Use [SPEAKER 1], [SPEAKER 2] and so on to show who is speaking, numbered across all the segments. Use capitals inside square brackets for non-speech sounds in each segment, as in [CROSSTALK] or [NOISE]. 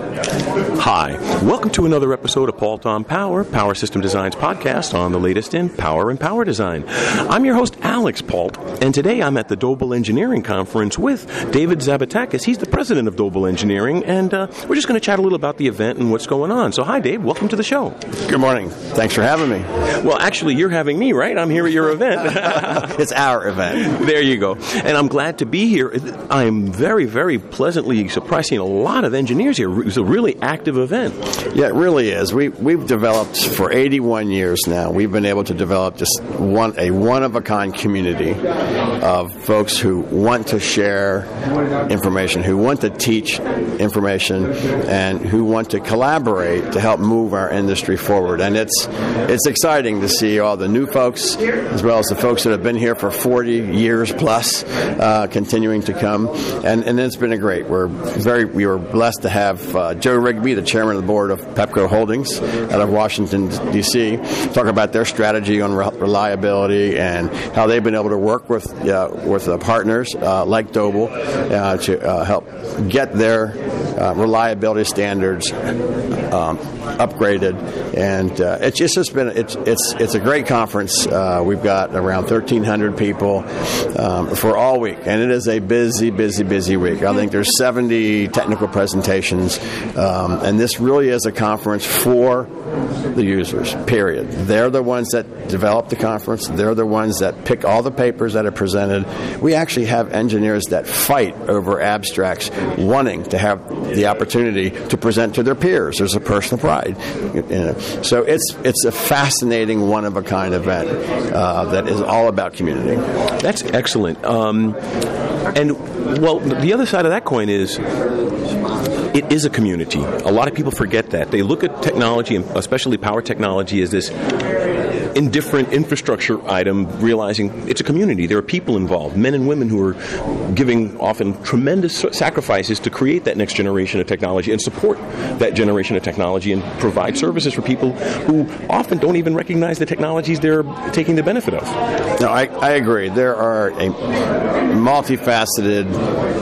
[SPEAKER 1] Hi, welcome to another episode of Paultre on Power, Power System Designs podcast on the latest in power and power design. I'm your host, Alix Paultre, and today I'm at the Doble Engineering Conference with David Zabatakis. He's the president of Doble Engineering, and uh, we're just going to chat a little about the event and what's going on. So, hi, Dave. Welcome to the show.
[SPEAKER 2] Good morning. Thanks for having me. [LAUGHS]
[SPEAKER 1] Well, actually, you're having me, right? I'm here at your event. [LAUGHS]
[SPEAKER 2] it's our event. [LAUGHS]
[SPEAKER 1] There you go. And I'm glad to be here. I'm very, very pleasantly surprised seeing a lot of engineers here. It's a really active event.
[SPEAKER 2] Yeah, it really is. We, we've developed for 81 years now, we've been able to develop just one, a one of a kind community of folks who want to share information, who want to teach information, and who want to collaborate to help move our industry forward. And it's, it's exciting to see all the new folks, as well as the folks that have been here for 40 years plus, uh, continuing to come. And, and it's been a great. We're very, we were blessed to have uh, Joe Rigby, the chairman of the board of Pepco Holdings out of Washington, D.C., talk about their strategy on re- reliability and how they've been able to work with, uh, with partners uh, like Doble uh, to help get their reliability standards um, upgraded. And it's just been it's it's it's a great conference. we've got around 1,300 people um, for all week, and it is a busy, busy, busy week. I think there's 70 technical presentations, um, and this really is a conference for the users, period. They're the ones that develop the conference, they're the ones that pick all the papers that are presented. We actually have engineers that fight over abstracts, wanting to have the opportunity to present to their peers. There's a personal pride. So it's, it's a fascinating, one of a kind event uh, that is all about community.
[SPEAKER 1] That's excellent. Um, and, well, the other side of that coin is it is a community. A lot of people forget that. They look at technology, especially power technology, as this indifferent infrastructure item, realizing it's a community. There are people involved, men and women who are giving often tremendous sacrifices to create that next generation of technology and support that generation of technology and provide services for people who often don't even recognize the technologies they're taking the benefit of.
[SPEAKER 2] No, I, I agree. There are a multifaceted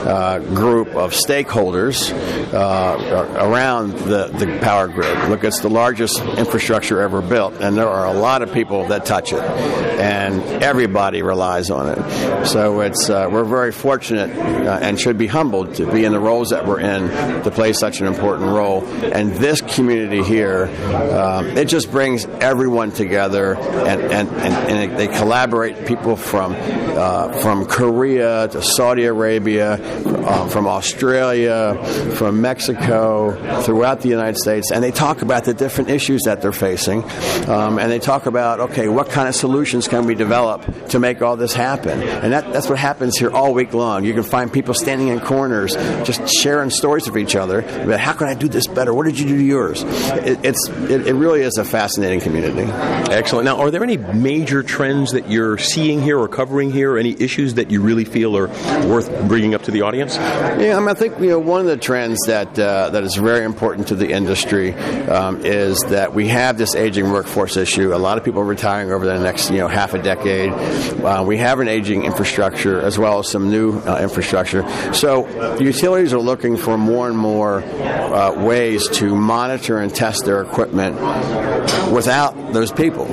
[SPEAKER 2] uh, group of stakeholders uh, around the, the power grid. Look, it's the largest infrastructure ever built, and there are a lot of people people that touch it, and everybody relies on it. So it's uh, we're very fortunate uh, and should be humbled to be in the roles that we're in to play such an important role. And this community here, um, it just brings everyone together, and and, and, and they collaborate. People from uh, from Korea to Saudi Arabia, uh, from Australia, from Mexico, throughout the United States, and they talk about the different issues that they're facing, um, and they talk about about, okay, what kind of solutions can we develop to make all this happen? And that, that's what happens here all week long. You can find people standing in corners just sharing stories of each other about how can I do this better? What did you do to yours? It, it's, it, it really is a fascinating community.
[SPEAKER 1] Excellent. Now, are there any major trends that you're seeing here or covering here, any issues that you really feel are worth bringing up to the audience?
[SPEAKER 2] Yeah, I, mean, I think you know one of the trends that uh, that is very important to the industry um, is that we have this aging workforce issue. A lot of people people retiring over the next you know half a decade. Uh, we have an aging infrastructure as well as some new uh, infrastructure. So utilities are looking for more and more uh, ways to monitor and test their equipment without those people.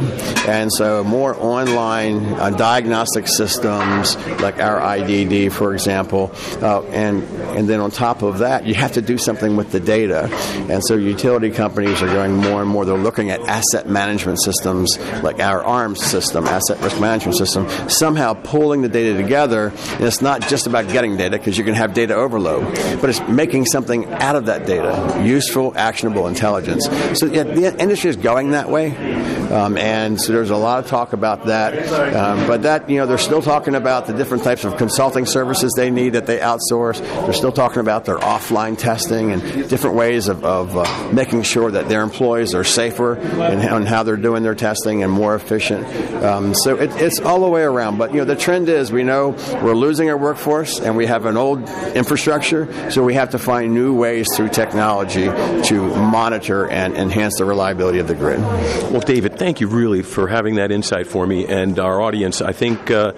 [SPEAKER 2] And so more online uh, diagnostic systems like our IDD, for example, uh, and and then on top of that, you have to do something with the data. And so utility companies are going more and more. They're looking at asset management systems like our ARMS system, asset risk management system, somehow pulling the data together. And it's not just about getting data because you can have data overload, but it's making something out of that data, useful, actionable intelligence. So yeah, the industry is going that way. Um, and so there's a lot of talk about that. Um, but that, you know, they're still talking about the different types of consulting services they need that they outsource. They're still talking about their offline testing and different ways of, of uh, making sure that their employees are safer and how they're doing their testing and more efficient. Um, so it, it's all the way around. But you know, the trend is we know we're losing our workforce, and we have an old infrastructure, so we have to find new ways through technology to monitor and enhance the reliability of the grid.
[SPEAKER 1] Well, David, thank you really for having that insight for me and our audience. I think, uh,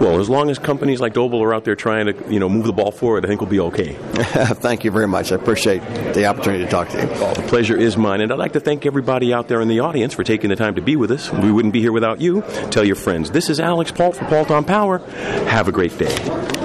[SPEAKER 1] well, as long as companies like Doble are out there trying to, you know, move the ball forward, I think we'll be okay. [LAUGHS]
[SPEAKER 2] thank you very much. I appreciate the opportunity to talk to you.
[SPEAKER 1] Well, the pleasure is mine, and I'd like to thank everybody out there in the audience for taking the time to be with us. We wouldn't be here without you. Tell your friends. This is Alix Paultre for Paultre Power. Have a great day.